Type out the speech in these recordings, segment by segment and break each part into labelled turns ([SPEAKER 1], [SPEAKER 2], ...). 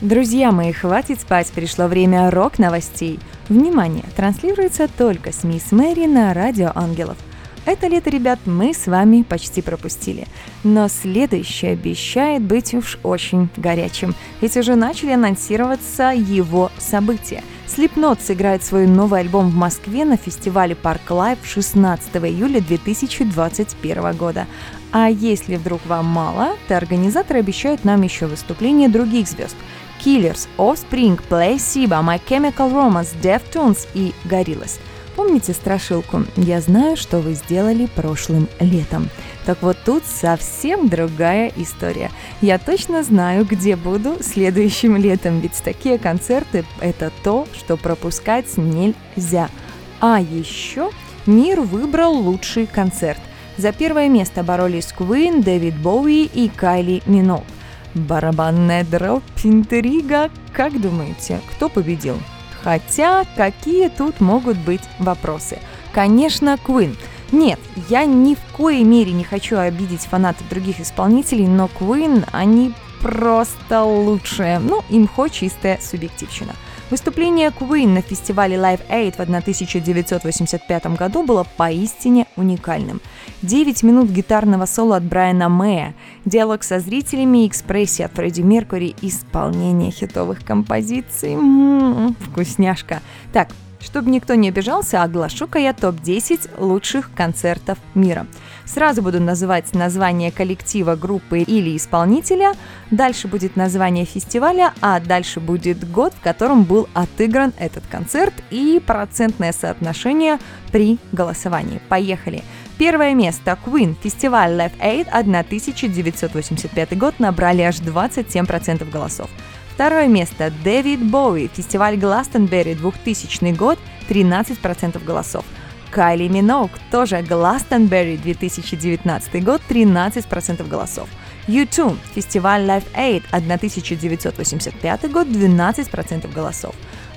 [SPEAKER 1] Друзья мои, хватит спать, пришло время рок-новостей. Внимание, транслируется только с Мисс Мэри на Радио Ангелов. Это лето, ребят, мы с вами почти пропустили. Но следующее обещает быть уж очень горячим, ведь уже начали анонсироваться его события. Slipknot сыграет свой новый альбом в Москве на фестивале Park Live 16 июля 2021 года. А если вдруг вам мало, то организаторы обещают нам еще выступление других звезд – Killers, Offspring, Placebo, My Chemical Romance, Deftones и Gorillaz. Помните страшилку «Я знаю, что вы сделали прошлым летом». Так вот тут совсем другая история. Я точно знаю, где буду следующим летом, ведь такие концерты – это то, что пропускать нельзя. А еще мир выбрал лучший концерт. За первое место боролись Queen, Дэвид Боуи и Кайли Минок. Барабанная дробь, интрига. Как думаете, кто победил? Хотя, какие тут могут быть вопросы? Конечно, Queen. Нет, я ни в коей мере не хочу обидеть фанатов других исполнителей, но Queen, они просто лучшие. Ну, им хоть чистая субъективщина. Выступление Queen на фестивале Live Aid в 1985 году было поистине уникальным. 9 минут гитарного соло от Брайана Мэя, диалог со зрителями экспрессия от Фредди Меркури, исполнение хитовых композиций. М-м-м, вкусняшка. Так, чтобы никто не обижался, оглашу-ка я топ-10 лучших концертов мира. Сразу буду называть название коллектива, группы или исполнителя, дальше будет название фестиваля, а дальше будет год, в котором был отыгран этот концерт и процентное соотношение при голосовании. Поехали! Первое место. Queen, фестиваль Live Aid. 1985 год. Набрали аж 27% голосов. Второе место. Дэвид Боуи, фестиваль Гластенберри 2000 год, 13% голосов. Кайли Миноук, тоже Гластенберри 2019 год, 13% голосов. YouTube, фестиваль Live Aid 1985 год, 12% голосов.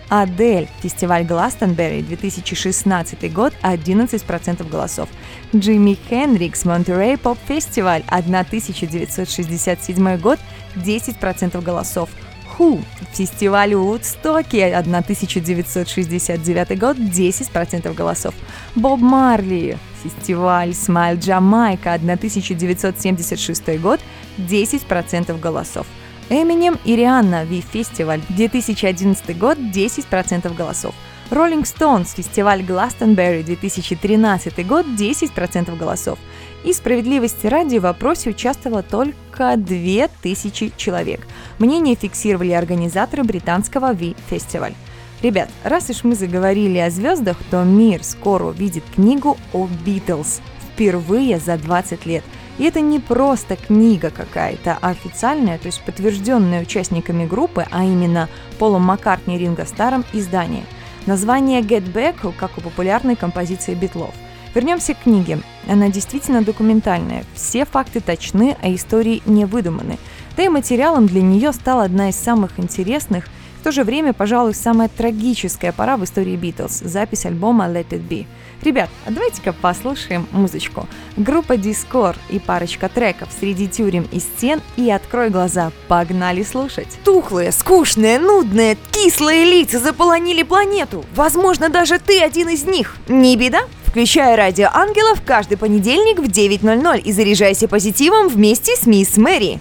[SPEAKER 1] Адель, фестиваль Гластенберри 2016 год, 11% голосов. Джимми Хенрикс, Монтерей Поп Фестиваль 1967 год, 10% голосов. Who. Фестиваль Woodstock 1969 год 10% голосов. Боб Марли. Фестиваль Smile Jamaica 1976 год 10% голосов. Эминем и Рианна Ви Фестиваль 2011 год 10% голосов. Rolling Stones, фестиваль Glastonbury 2013 год 10% голосов. И справедливости ради в вопросе участвовало только 2000 человек. Мнение фиксировали организаторы британского V-фестиваль. Ребят, раз уж мы заговорили о звездах, то мир скоро увидит книгу о Битлз впервые за 20 лет. И это не просто книга какая-то, а официальная, то есть подтвержденная участниками группы, а именно Полом Маккартни и Ринго Старом издание. Название Get Back, как у популярной композиции Битлов – Вернемся к книге. Она действительно документальная. Все факты точны, а истории не выдуманы. Да и материалом для нее стала одна из самых интересных, в то же время, пожалуй, самая трагическая пора в истории Битлз – запись альбома Let It Be. Ребят, а давайте-ка послушаем музычку. Группа Discord и парочка треков «Среди тюрем и стен» и «Открой глаза». Погнали слушать!
[SPEAKER 2] Тухлые, скучные, нудные, кислые лица заполонили планету. Возможно, даже ты один из них. Не беда? Включай радио ангелов каждый понедельник в 9.00 и заряжайся позитивом вместе с мисс Мэри.